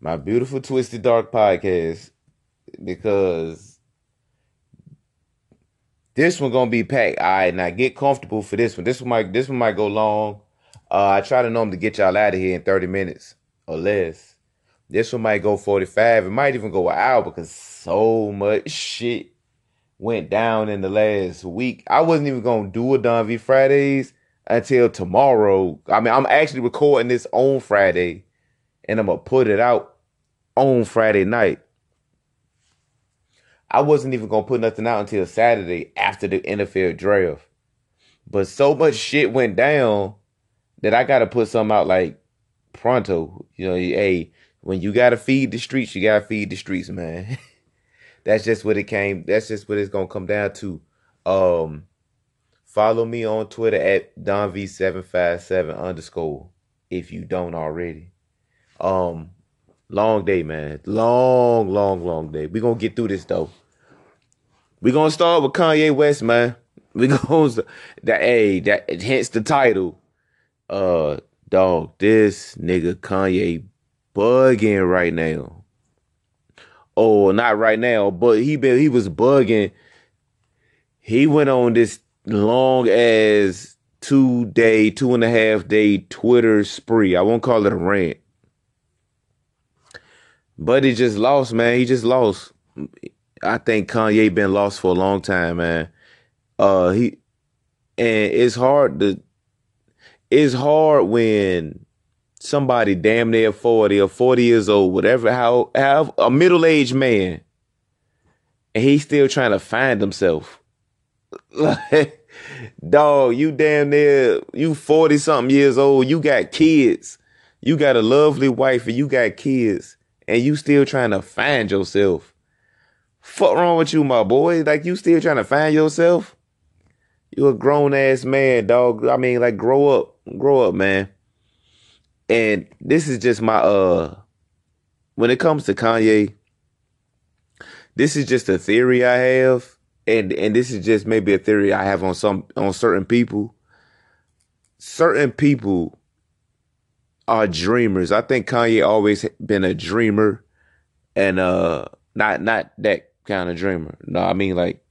My beautiful Twisted Dark podcast. Because this one gonna be packed. All right, now get comfortable for this one. This one might this one might go long. Uh, I try to know them to get y'all out of here in 30 minutes or less. This one might go 45. It might even go an hour because so much shit went down in the last week. I wasn't even gonna do a Don V Fridays until tomorrow. I mean, I'm actually recording this on Friday and I'm gonna put it out on Friday night. I wasn't even gonna put nothing out until Saturday after the NFL draft. But so much shit went down that I gotta put something out like pronto. You know, hey, when you gotta feed the streets, you gotta feed the streets, man. that's just what it came. That's just what it's gonna come down to. Um, follow me on Twitter at donv757 underscore if you don't already. Um, long day, man. Long, long, long day. We gonna get through this though. We gonna start with Kanye West, man. We gonna that hey that hence the title. Uh, dog, this nigga Kanye bugging right now. Oh, not right now, but he been he was bugging. He went on this long as two day, two and a half day Twitter spree. I won't call it a rant. But he just lost, man. He just lost. I think Kanye been lost for a long time, man. Uh he and it's hard to it's hard when somebody damn near 40 or 40 years old, whatever, how, how a middle aged man, and he's still trying to find himself. Like, dog, you damn near, you 40 something years old, you got kids, you got a lovely wife, and you got kids, and you still trying to find yourself. Fuck wrong with you, my boy? Like, you still trying to find yourself? You a grown ass man, dog. I mean, like, grow up, grow up, man. And this is just my uh when it comes to Kanye, this is just a theory I have. And and this is just maybe a theory I have on some on certain people. Certain people are dreamers. I think Kanye always been a dreamer and uh not not that kind of dreamer. No, I mean like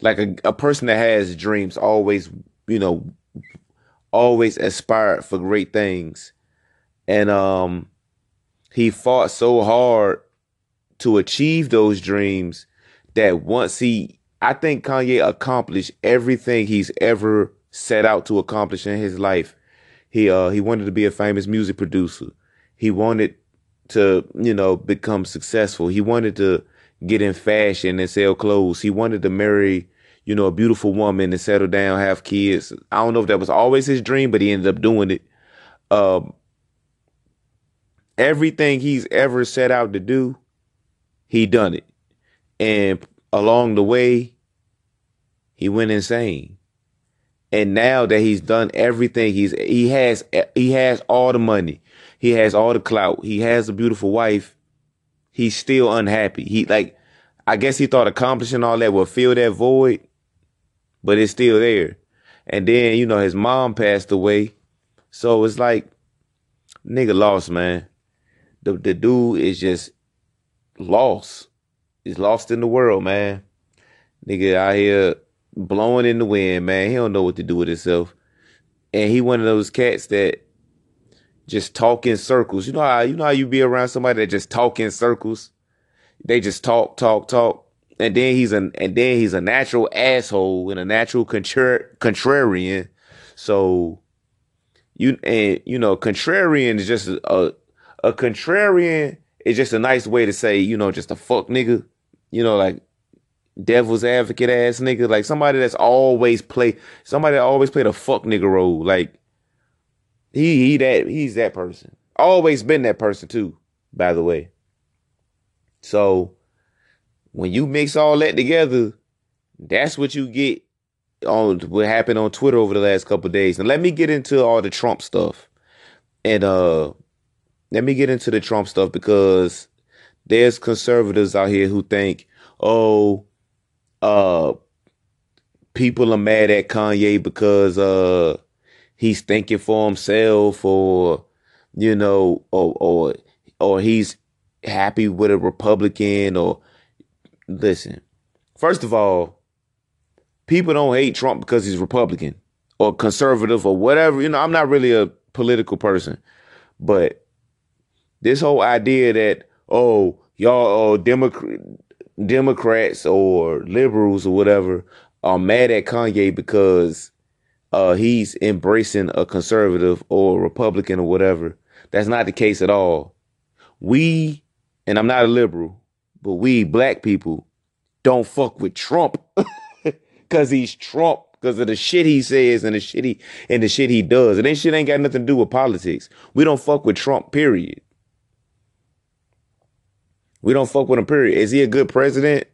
like a, a person that has dreams always, you know, always aspired for great things and um he fought so hard to achieve those dreams that once he I think Kanye accomplished everything he's ever set out to accomplish in his life. He uh he wanted to be a famous music producer. He wanted to, you know, become successful. He wanted to get in fashion and sell clothes. He wanted to marry, you know, a beautiful woman and settle down, have kids. I don't know if that was always his dream, but he ended up doing it. Um everything he's ever set out to do, he done it. And along the way, he went insane. And now that he's done everything, he's he has he has all the money, he has all the clout, he has a beautiful wife. He's still unhappy. He like, I guess he thought accomplishing all that would fill that void, but it's still there. And then you know his mom passed away, so it's like, nigga lost, man the the dude is just lost. He's lost in the world, man. Nigga out here blowing in the wind, man. He don't know what to do with himself. And he one of those cats that just talk in circles. You know how you know how you be around somebody that just talk in circles. They just talk, talk, talk. and then he's a and then he's a natural asshole and a natural contra- contrarian. So you and you know, contrarian is just a a contrarian is just a nice way to say, you know, just a fuck nigga. You know, like devil's advocate ass nigga. Like somebody that's always play somebody that always played a fuck nigga role. Like he he that he's that person. Always been that person too, by the way. So when you mix all that together, that's what you get on what happened on Twitter over the last couple days. And let me get into all the Trump stuff. And uh let me get into the Trump stuff because there's conservatives out here who think, oh, people are mad at Kanye because uh he's thinking for himself or you know or or or he's happy with a Republican or listen. First of all, people don't hate Trump because he's Republican or conservative or whatever. You know, I'm not really a political person, but this whole idea that oh y'all oh Democrat Democrats or liberals or whatever are mad at Kanye because uh, he's embracing a conservative or a Republican or whatever. That's not the case at all. We, and I'm not a liberal, but we black people don't fuck with Trump because he's Trump because of the shit he says and the shit he and the shit he does. And that shit ain't got nothing to do with politics. We don't fuck with Trump. Period. We don't fuck with him. Period. Is he a good president?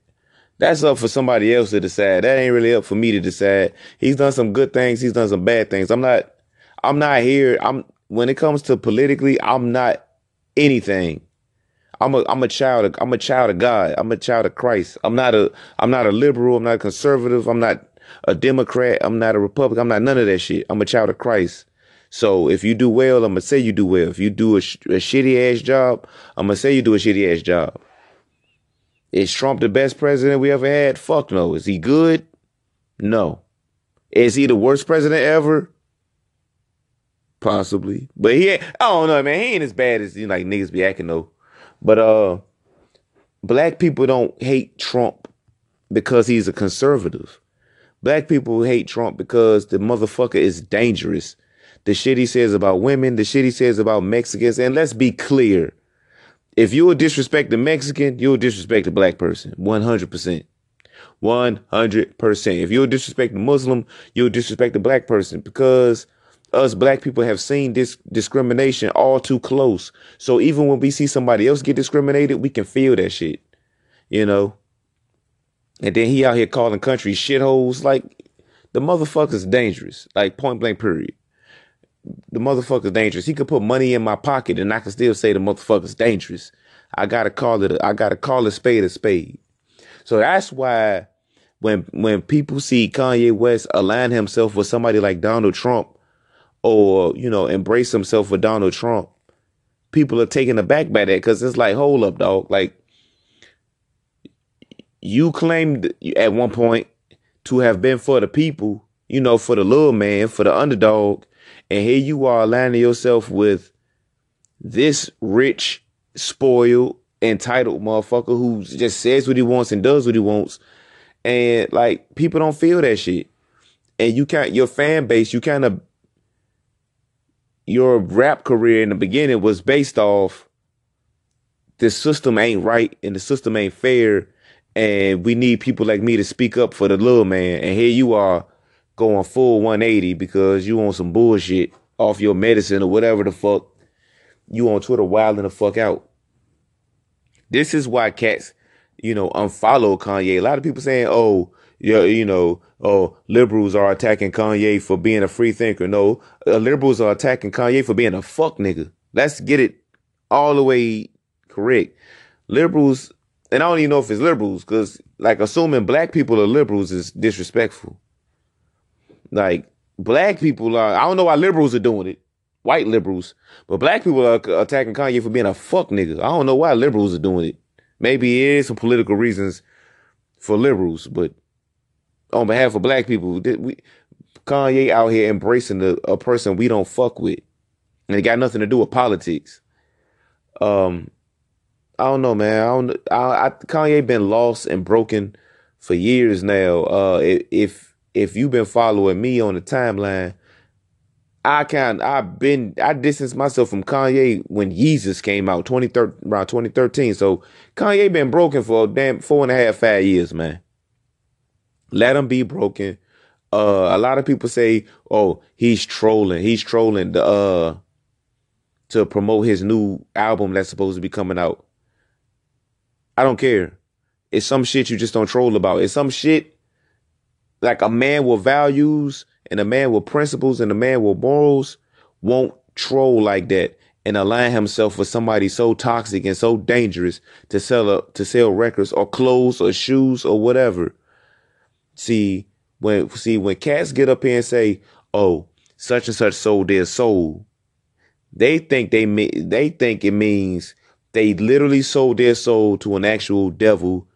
That's up for somebody else to decide. That ain't really up for me to decide. He's done some good things. He's done some bad things. I'm not. I'm not here. I'm when it comes to politically. I'm not anything. I'm a I'm a child of I'm a child of God. I'm a child of Christ. I'm not a I'm not a liberal. I'm not a conservative. I'm not a Democrat. I'm not a Republican. I'm not none of that shit. I'm a child of Christ. So if you do well, I'm gonna say you do well. If you do a, sh- a shitty ass job, I'm gonna say you do a shitty ass job. Is Trump the best president we ever had? Fuck no. Is he good? No. Is he the worst president ever? Possibly. But he ain't, I don't know, man. He ain't as bad as you know, like niggas be acting though. But uh black people don't hate Trump because he's a conservative. Black people hate Trump because the motherfucker is dangerous. The shit he says about women, the shit he says about Mexicans, and let's be clear. If you'll disrespect the Mexican, you'll disrespect the black person. 100%. 100%. If you'll disrespect the Muslim, you'll disrespect the black person because us black people have seen this discrimination all too close. So even when we see somebody else get discriminated, we can feel that shit, you know? And then he out here calling countries shitholes. Like, the motherfucker's dangerous. Like, point blank, period. The motherfucker's dangerous. He could put money in my pocket and I can still say the motherfucker's dangerous. I gotta call it, a, I gotta call a spade a spade. So that's why when, when people see Kanye West align himself with somebody like Donald Trump, or you know embrace himself with Donald Trump, people are taken aback by that because it's like, hold up, dog. Like you claimed at one point to have been for the people, you know, for the little man, for the underdog, and here you are aligning yourself with this rich, spoiled, entitled motherfucker who just says what he wants and does what he wants. And like people don't feel that shit. And you can't your fan base, you kind of your rap career in the beginning was based off the system ain't right and the system ain't fair and we need people like me to speak up for the little man and here you are going full 180 because you on some bullshit off your medicine or whatever the fuck you on Twitter wilding the fuck out. This is why cats, you know, unfollow Kanye. A lot of people saying, "Oh, yeah, you know, oh, liberals are attacking Kanye for being a free thinker. No, uh, liberals are attacking Kanye for being a fuck nigga. Let's get it all the way correct. Liberals, and I don't even know if it's liberals, because like assuming black people are liberals is disrespectful. Like black people are, I don't know why liberals are doing it, white liberals, but black people are attacking Kanye for being a fuck nigga. I don't know why liberals are doing it. Maybe it is some political reasons for liberals, but on behalf of black people, we Kanye out here embracing the, a person we don't fuck with, and it got nothing to do with politics. Um, I don't know, man. I don't. I, I Kanye been lost and broken for years now. Uh, if if you've been following me on the timeline, I kind I've been I distanced myself from Kanye when Yeezus came out 2013 around 2013. So Kanye been broken for a damn four and a half five years, man. Let him be broken. Uh, a lot of people say, "Oh, he's trolling. He's trolling the uh to promote his new album that's supposed to be coming out." I don't care. It's some shit you just don't troll about. It's some shit like a man with values and a man with principles and a man with morals won't troll like that and align himself with somebody so toxic and so dangerous to sell a, to sell records or clothes or shoes or whatever. See, when see when cats get up here and say, "Oh, such and such sold their soul," they think they they think it means they literally sold their soul to an actual devil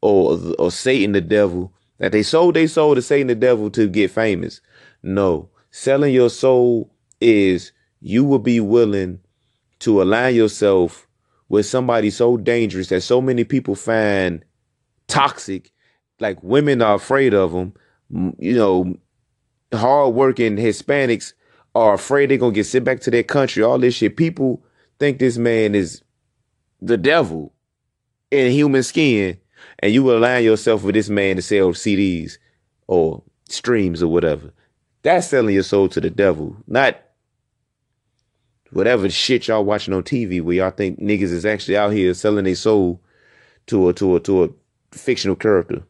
or or Satan the devil. That they sold their soul to Satan the devil to get famous. No, selling your soul is you will be willing to align yourself with somebody so dangerous that so many people find toxic, like women are afraid of them. You know, hardworking Hispanics are afraid they're gonna get sent back to their country. All this shit. People think this man is the devil in human skin, and you align yourself with this man to sell CDs or streams or whatever. That's selling your soul to the devil, not whatever shit y'all watching on TV where y'all think niggas is actually out here selling their soul to a to a to a fictional character.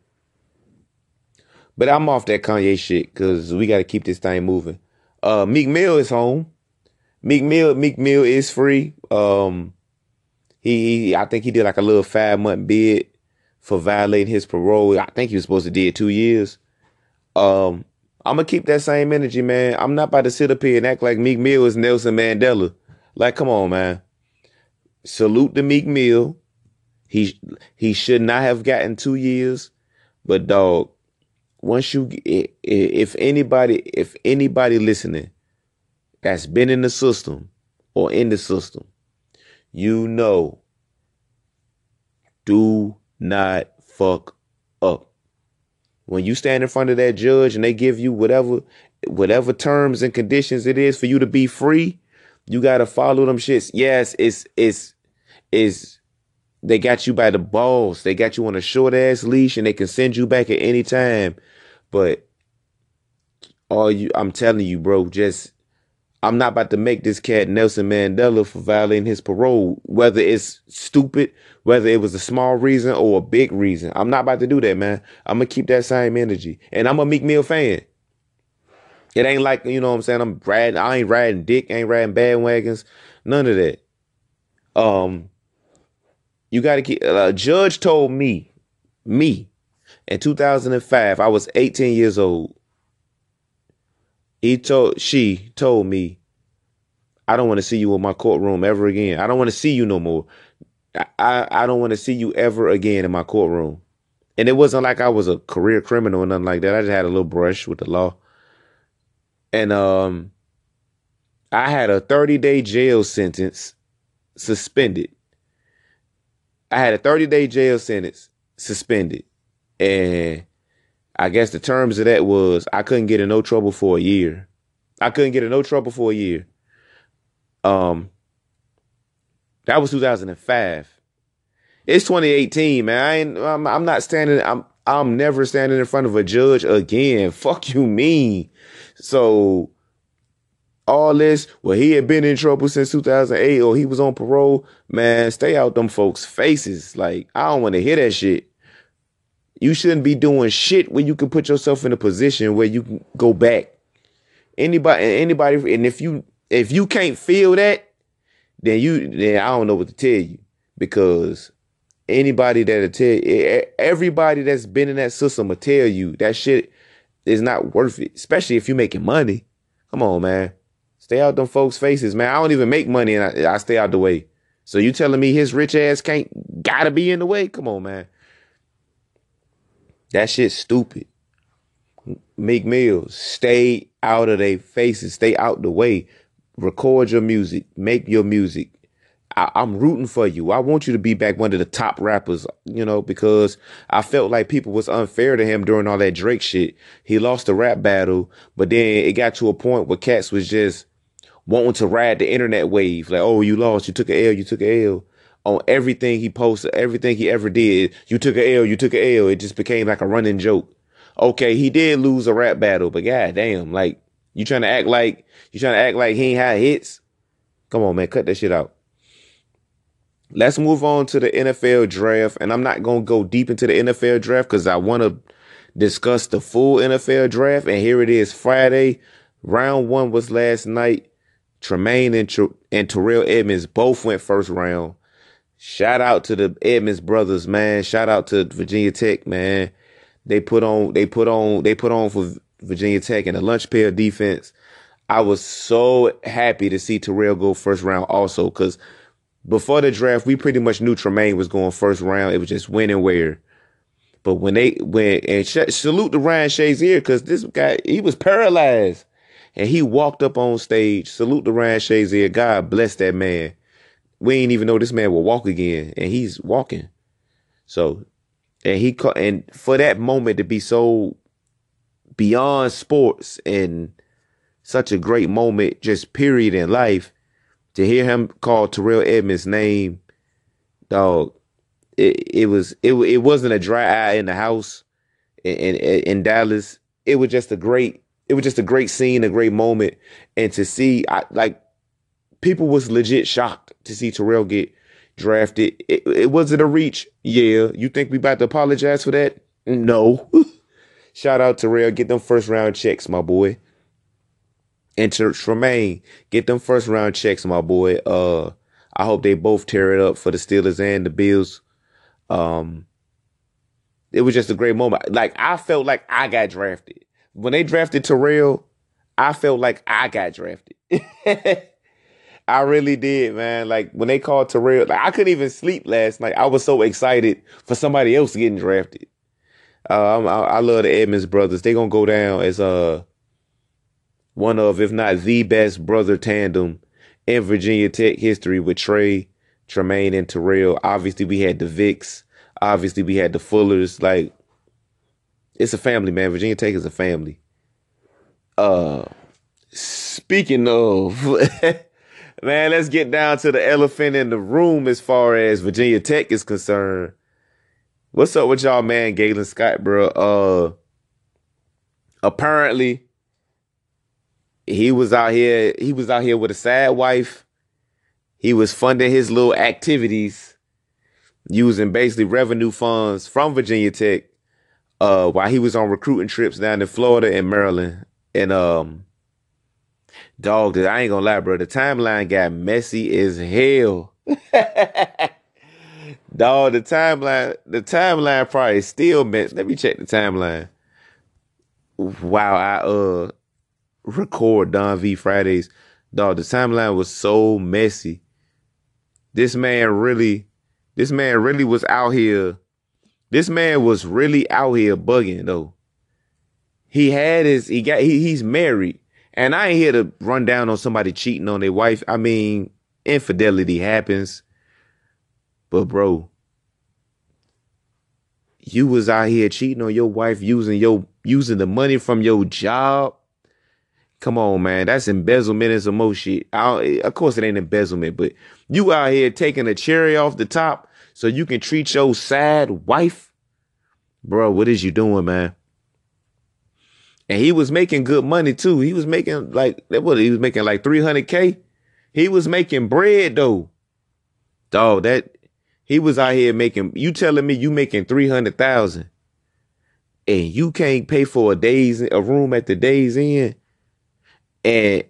But I'm off that Kanye shit because we got to keep this thing moving. Uh, Meek Mill is home. Meek Mill, Meek Mill is free. Um, he, he, I think he did like a little five month bid for violating his parole. I think he was supposed to do two years. Um, I'm gonna keep that same energy, man. I'm not about to sit up here and act like Meek Mill is Nelson Mandela. Like, come on, man. Salute to Meek Mill. He he should not have gotten two years, but dog, once you if anybody if anybody listening that's been in the system or in the system, you know, do not fuck up when you stand in front of that judge and they give you whatever whatever terms and conditions it is for you to be free, you gotta follow them shits. Yes, it's it's it's they got you by the balls. They got you on a short ass leash and they can send you back at any time. But all you I'm telling you, bro, just I'm not about to make this cat Nelson Mandela for violating his parole, whether it's stupid, whether it was a small reason or a big reason. I'm not about to do that, man. I'm gonna keep that same energy. And I'm a Meek Mill fan. It ain't like, you know what I'm saying? I'm riding, I ain't riding dick, ain't riding bandwagons, none of that. Um, you gotta keep, a judge told me, me, in 2005, I was 18 years old he told she told me, I don't want to see you in my courtroom ever again. I don't want to see you no more. I, I don't want to see you ever again in my courtroom. And it wasn't like I was a career criminal or nothing like that. I just had a little brush with the law. And um I had a 30 day jail sentence suspended. I had a 30 day jail sentence suspended. And I guess the terms of that was I couldn't get in no trouble for a year. I couldn't get in no trouble for a year. Um, that was 2005. It's 2018, man. I ain't, I'm, I'm not standing. I'm I'm never standing in front of a judge again. Fuck you, mean. So all this, well, he had been in trouble since 2008 or he was on parole. Man, stay out them folks' faces. Like I don't want to hear that shit. You shouldn't be doing shit where you can put yourself in a position where you can go back. Anybody, anybody, and if you if you can't feel that, then you then I don't know what to tell you because anybody that'll tell everybody that's been in that system will tell you that shit is not worth it, especially if you're making money. Come on, man. Stay out them folks' faces, man. I don't even make money and I, I stay out the way. So you telling me his rich ass can't gotta be in the way? Come on, man. That shit's stupid. Meek Mills, stay out of their faces, stay out the way. Record your music, make your music. I, am rooting for you. I want you to be back one of the top rappers, you know, because I felt like people was unfair to him during all that Drake shit. He lost the rap battle, but then it got to a point where cats was just wanting to ride the internet wave. Like, oh, you lost, you took an L, you took an L. On everything he posted, everything he ever did, you took a L, you took a L. It just became like a running joke. Okay, he did lose a rap battle, but god damn, like you trying to act like you trying to act like he ain't had hits. Come on, man, cut that shit out. Let's move on to the NFL draft. And I'm not to go deep into the NFL draft because I want to discuss the full NFL draft. And here it is Friday. Round one was last night. Tremaine and, Ter- and Terrell Edmunds both went first round. Shout out to the Edmunds brothers, man. Shout out to Virginia Tech, man. They put on, they put on, they put on for Virginia Tech and the lunch pail defense. I was so happy to see Terrell go first round also because before the draft, we pretty much knew Tremaine was going first round. It was just when and where. But when they went and sh- salute to Ryan Shazier because this guy he was paralyzed and he walked up on stage. Salute to Ryan Shazier. God bless that man. We ain't even know this man will walk again, and he's walking. So, and he caught, and for that moment to be so beyond sports and such a great moment, just period in life to hear him call Terrell Edmunds' name, dog, it, it was it it wasn't a dry eye in the house in, in, in Dallas. It was just a great it was just a great scene, a great moment, and to see I like people was legit shocked to see Terrell get drafted. It, it wasn't a reach. Yeah, you think we about to apologize for that? No. Shout out Terrell, get them first round checks, my boy and to Tremaine, get them first round checks, my boy. Uh, I hope they both tear it up for the Steelers and the Bills. Um, it was just a great moment. Like I felt like I got drafted when they drafted Terrell. I felt like I got drafted. I really did, man. Like when they called Terrell, like I couldn't even sleep last night. I was so excited for somebody else getting drafted. Uh, I, I love the Edmunds brothers. They're gonna go down as uh one of, if not the best brother tandem in Virginia Tech history with Trey, Tremaine, and Terrell. Obviously, we had the Vicks. Obviously, we had the Fullers. Like, it's a family, man. Virginia Tech is a family. Uh, speaking of, man, let's get down to the elephant in the room as far as Virginia Tech is concerned. What's up with y'all, man? Galen Scott, bro. Uh, apparently, he was out here, he was out here with a sad wife. He was funding his little activities using basically revenue funds from Virginia Tech uh, while he was on recruiting trips down in Florida and Maryland. And um dog, I ain't gonna lie, bro. The timeline got messy as hell. dog, the timeline, the timeline probably still messy. Let me check the timeline. Wow, I uh record Don V Fridays, dog, the timeline was so messy. This man really, this man really was out here. This man was really out here bugging though. He had his, he got, he, he's married. And I ain't here to run down on somebody cheating on their wife. I mean, infidelity happens. But bro, you was out here cheating on your wife using your using the money from your job Come on, man. That's embezzlement and some more shit. Eh, of course, it ain't embezzlement, but you out here taking a cherry off the top so you can treat your sad wife. Bro, what is you doing, man? And he was making good money too. He was making like what he was making like 300k. He was making bread though. Dog, that he was out here making you telling me you making 300,000 and you can't pay for a days a room at the Days Inn and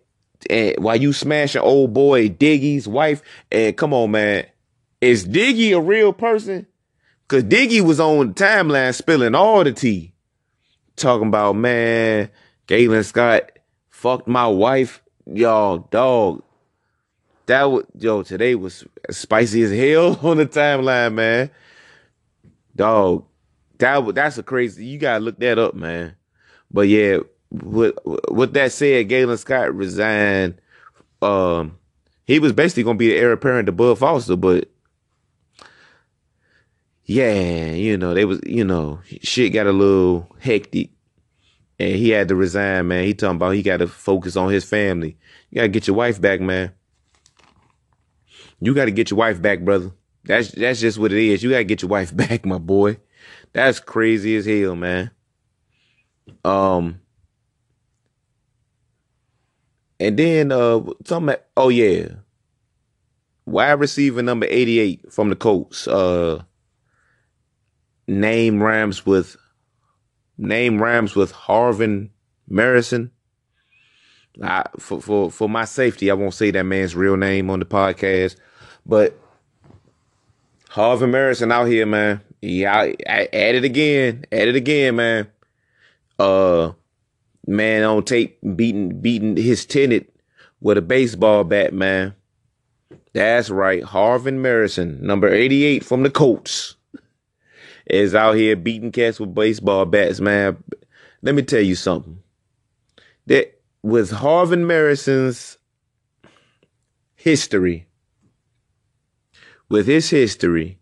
and while you smashing old boy Diggy's wife, and come on, man, is Diggy a real person? Cause Diggy was on the timeline spilling all the tea, talking about man, Galen Scott fucked my wife, y'all dog. That was yo today was spicy as hell on the timeline, man. Dog, that that's a crazy. You gotta look that up, man. But yeah, with with that said, Galen Scott resigned. Um, he was basically gonna be the heir apparent to Bud Foster, but yeah, you know, they was, you know, shit got a little hectic. And he had to resign, man. He talking about he got to focus on his family. You got to get your wife back, man. You got to get your wife back, brother. That's that's just what it is. You got to get your wife back, my boy. That's crazy as hell, man. Um and then uh something oh yeah. Wide receiver number 88 from the Colts. Uh name rhymes with name rhymes with Harvin Marison. I, for for for my safety, I won't say that man's real name on the podcast, but Harvin Marison out here, man. Yeah, I, I, at it again, at it again, man. Uh, man on tape beating beating his tenant with a baseball bat, man. That's right, Harvin Marison, number eighty-eight from the Colts is out here beating cats with baseball bats, man. Let me tell you something. That with Harvin Marison's history, with his history,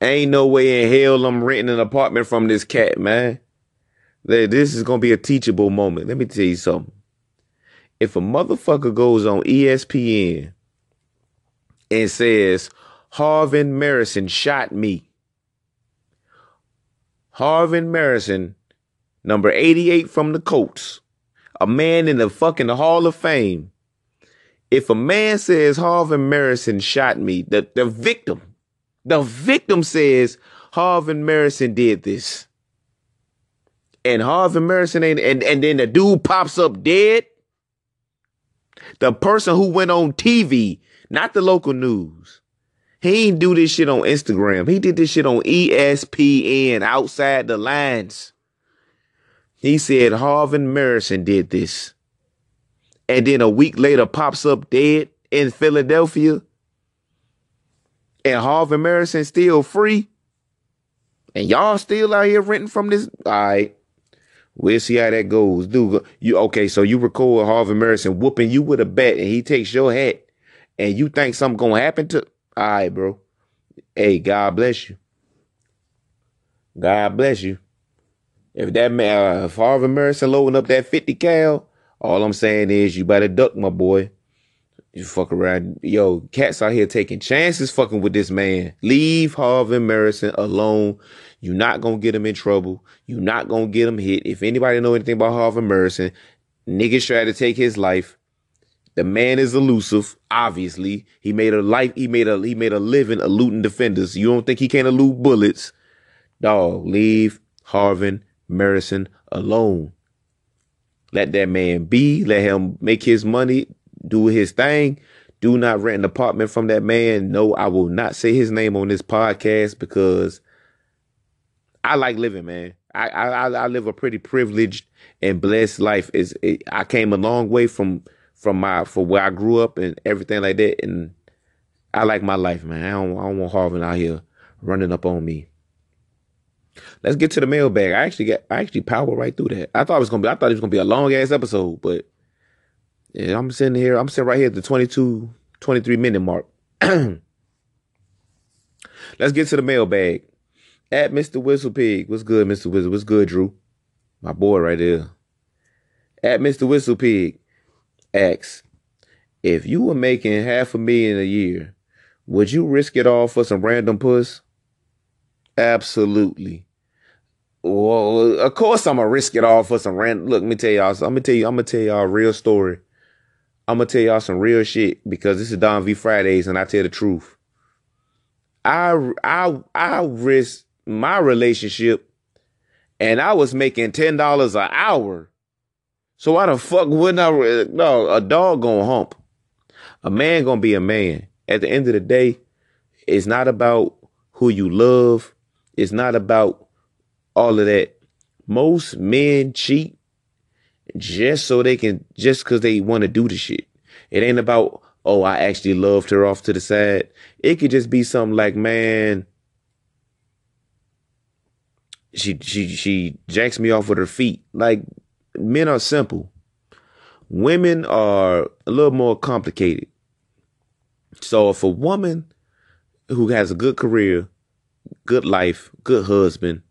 ain't no way in hell I'm renting an apartment from this cat, man. This is gonna be a teachable moment. Let me tell you something. If a motherfucker goes on ESPN and says Harvin Marison shot me, Harvin Marison, number 88 from the Colts, a man in the fucking Hall of Fame. If a man says Harvin Marison shot me, the, the victim, the victim says Harvin Marison did this. And Harvin Marison ain't, and, and then the dude pops up dead. The person who went on TV, not the local news, he ain't do this shit on Instagram. He did this shit on ESPN outside the lines. He said Harvin Marison did this. And then a week later pops up dead in Philadelphia. And Harvin Marison still free. And y'all still out here renting from this. All right. We'll see how that goes. Dude, you okay, so you record Harvin Marison whooping you with a bat and he takes your hat and you think something gonna happen to all right, bro. Hey, God bless you. God bless you. If that man, uh, if Harvin Marison loading up that 50 cal, all I'm saying is you better duck, my boy. You fuck around. Yo, cats out here taking chances fucking with this man. Leave Harvin Marison alone. You're not gonna get him in trouble. You're not gonna get him hit. If anybody know anything about Harvin Marison, niggas try to take his life. The man is elusive. Obviously, he made a life. He made a he made a living eluding defenders. You don't think he can't elude bullets? Dog, leave Harvin Marison alone. Let that man be. Let him make his money, do his thing. Do not rent an apartment from that man. No, I will not say his name on this podcast because I like living, man. I I, I live a pretty privileged and blessed life. Is I came a long way from from my for where I grew up and everything like that. And I like my life, man. I don't I don't want Harvin out here running up on me. Let's get to the mailbag. I actually got I actually powered right through that. I thought it was gonna be I thought it was gonna be a long ass episode, but yeah, I'm sitting here, I'm sitting right here at the 22, 23 minute mark. Let's get to the mailbag. At Mr. Whistle Pig. What's good, Mr. Whistle? What's good, Drew? My boy right there. At Mr. Whistle Pig asks, if you were making half a million a year, would you risk it all for some random puss? Absolutely. Well, of course I'm gonna risk it all for some random. Look, let me tell y'all. I'm gonna tell you. I'm gonna tell y'all a real story. I'm gonna tell y'all some real shit because this is Don V Fridays and I tell the truth. I I I risk my relationship, and I was making ten dollars an hour so why the fuck wouldn't I? No, a dog gonna hump. A man gonna be a man. At the end of the day, it's not about who you love. It's not about all of that. Most men cheat just so they can, just because they want to do the shit. It ain't about, oh, I actually loved her off to the side. It could just be something like, man, she she she jacks me off with her feet. Like men are simple. Women are a little more complicated. So if a woman who has a good career, good life, good husband,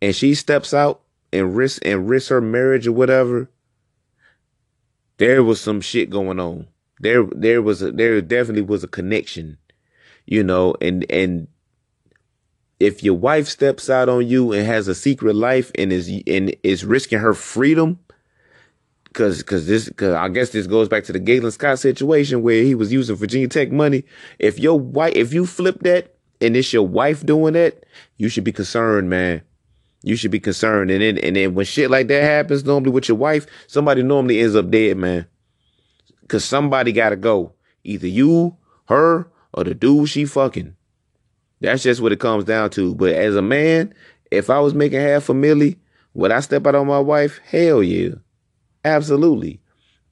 and she steps out and risk and risk her marriage or whatever, there was some shit going on. There there was a there definitely was a connection, you know, and and if your wife steps out on you and has a secret life and is and is risking her freedom because because this because I guess this goes back to the Galen Scott situation where he was using Virginia Tech money. If your wife, if you flip that and it's your wife doing that, you should be concerned, man. You should be concerned. And then and then when shit like that happens, normally with your wife, somebody normally ends up dead, man. Cause somebody gotta go. Either you, her, or the dude she fucking. That's just what it comes down to. But as a man, if I was making half a milli, would I step out on my wife? Hell yeah. Absolutely.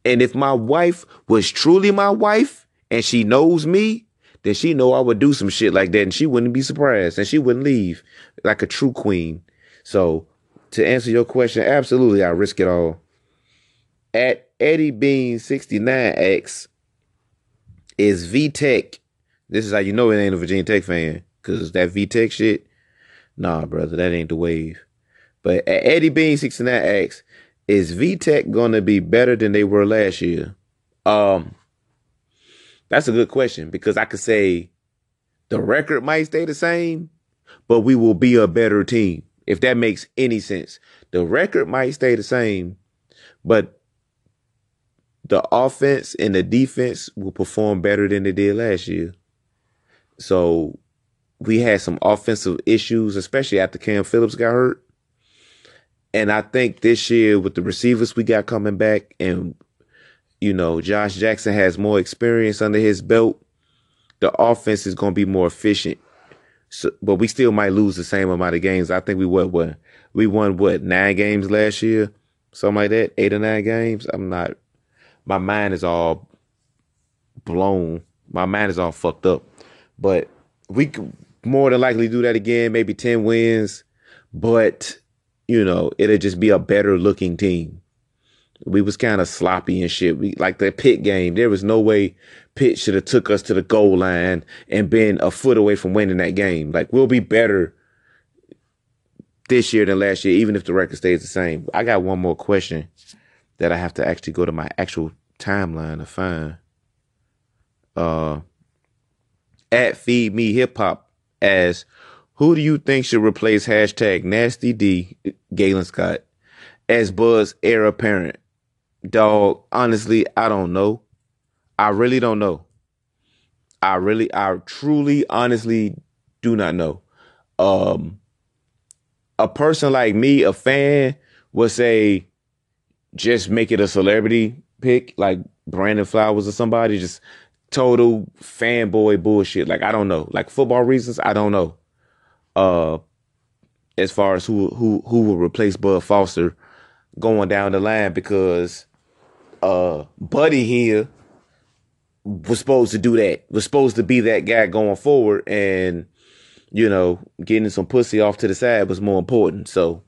And if my wife was truly my wife and she knows me, then she know I would do some shit like that and she wouldn't be surprised and she wouldn't leave like a true queen. So to answer your question, absolutely I risk it all. At Eddie Bean 69X is VTech. This is how you know it ain't a Virginia Tech fan. Cause that VTech shit, nah, brother, that ain't the wave. But Eddie Bean 69X, is VTech gonna be better than they were last year? Um, that's a good question because I could say the record might stay the same, but we will be a better team. If that makes any sense, the record might stay the same, but the offense and the defense will perform better than they did last year. So we had some offensive issues, especially after Cam Phillips got hurt. And I think this year with the receivers we got coming back and you know, Josh Jackson has more experience under his belt, the offense is going to be more efficient. So, but we still might lose the same amount of games. I think we what what we won what nine games last year, something like that, eight or nine games. I'm not. My mind is all blown. My mind is all fucked up. But we more than likely do that again. Maybe ten wins, but you know, it'll just be a better looking team. We was kind of sloppy and shit. We like the Pitt game. There was no way Pitt should have took us to the goal line and been a foot away from winning that game. Like we'll be better this year than last year, even if the record stays the same. I got one more question that I have to actually go to my actual timeline to find. Uh, at Feed Me Hip Hop as who do you think should replace hashtag Nasty D Galen Scott as Bud's heir apparent? Dog, honestly, I don't know. I really don't know. I really, I truly, honestly do not know. Um, a person like me, a fan, would say, just make it a celebrity pick, like Brandon Flowers or somebody. Just total fanboy bullshit. Like I don't know. Like football reasons, I don't know uh, as far as who who who will replace Bud Foster going down the line because uh Buddy here was supposed to do that. Was supposed to be that guy going forward and you know, getting some pussy off to the side was more important. So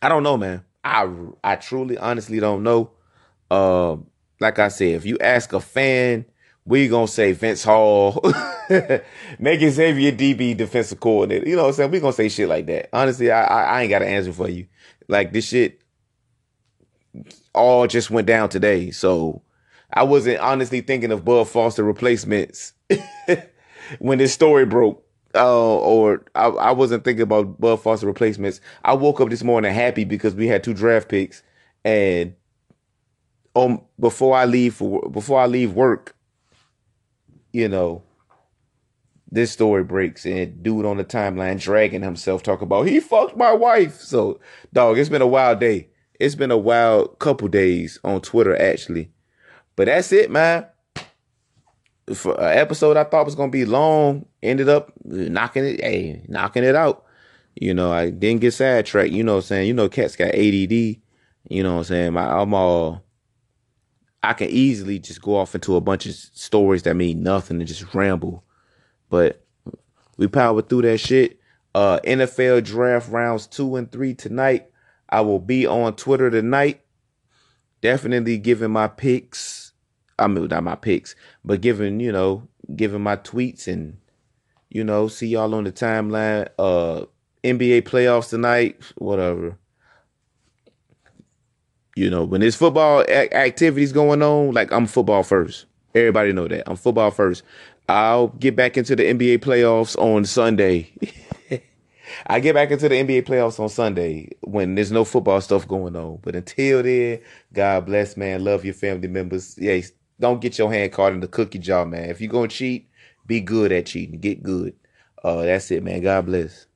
I don't know, man. I I truly honestly don't know. Uh like I said, if you ask a fan we gonna say Vince Hall, make Xavier Adibi defensive coordinator. You know what I'm saying? We gonna say shit like that. Honestly, I, I, I ain't got an answer for you. Like this shit all just went down today. So I wasn't honestly thinking of Bud Foster replacements when this story broke. Uh, or I, I wasn't thinking about Bud Foster replacements. I woke up this morning happy because we had two draft picks, and um, before I leave for before I leave work, you know, this story breaks and dude on the timeline dragging himself talk about he fucked my wife. So, dog, it's been a wild day. It's been a wild couple days on Twitter actually. But that's it, man. For an episode I thought was gonna be long, ended up knocking it, hey, knocking it out. You know, I didn't get sidetracked. You know what I'm saying? You know, cats got ADD. You know what I'm saying? My, I'm all I can easily just go off into a bunch of stories that mean nothing and just ramble. But we powered through that shit. Uh, NFL draft rounds two and three tonight. I will be on Twitter tonight. Definitely giving my picks. I mean, not my picks, but giving you know, giving my tweets and you know, see y'all on the timeline. Uh, NBA playoffs tonight, whatever. You know, when there's football a- activities going on, like I'm football first. Everybody know that I'm football first. I'll get back into the NBA playoffs on Sunday. I get back into the NBA playoffs on Sunday when there's no football stuff going on. But until then, God bless, man. Love your family members. Yeah, don't get your hand caught in the cookie jar, man. If you're gonna cheat, be good at cheating. Get good. Uh, that's it, man. God bless.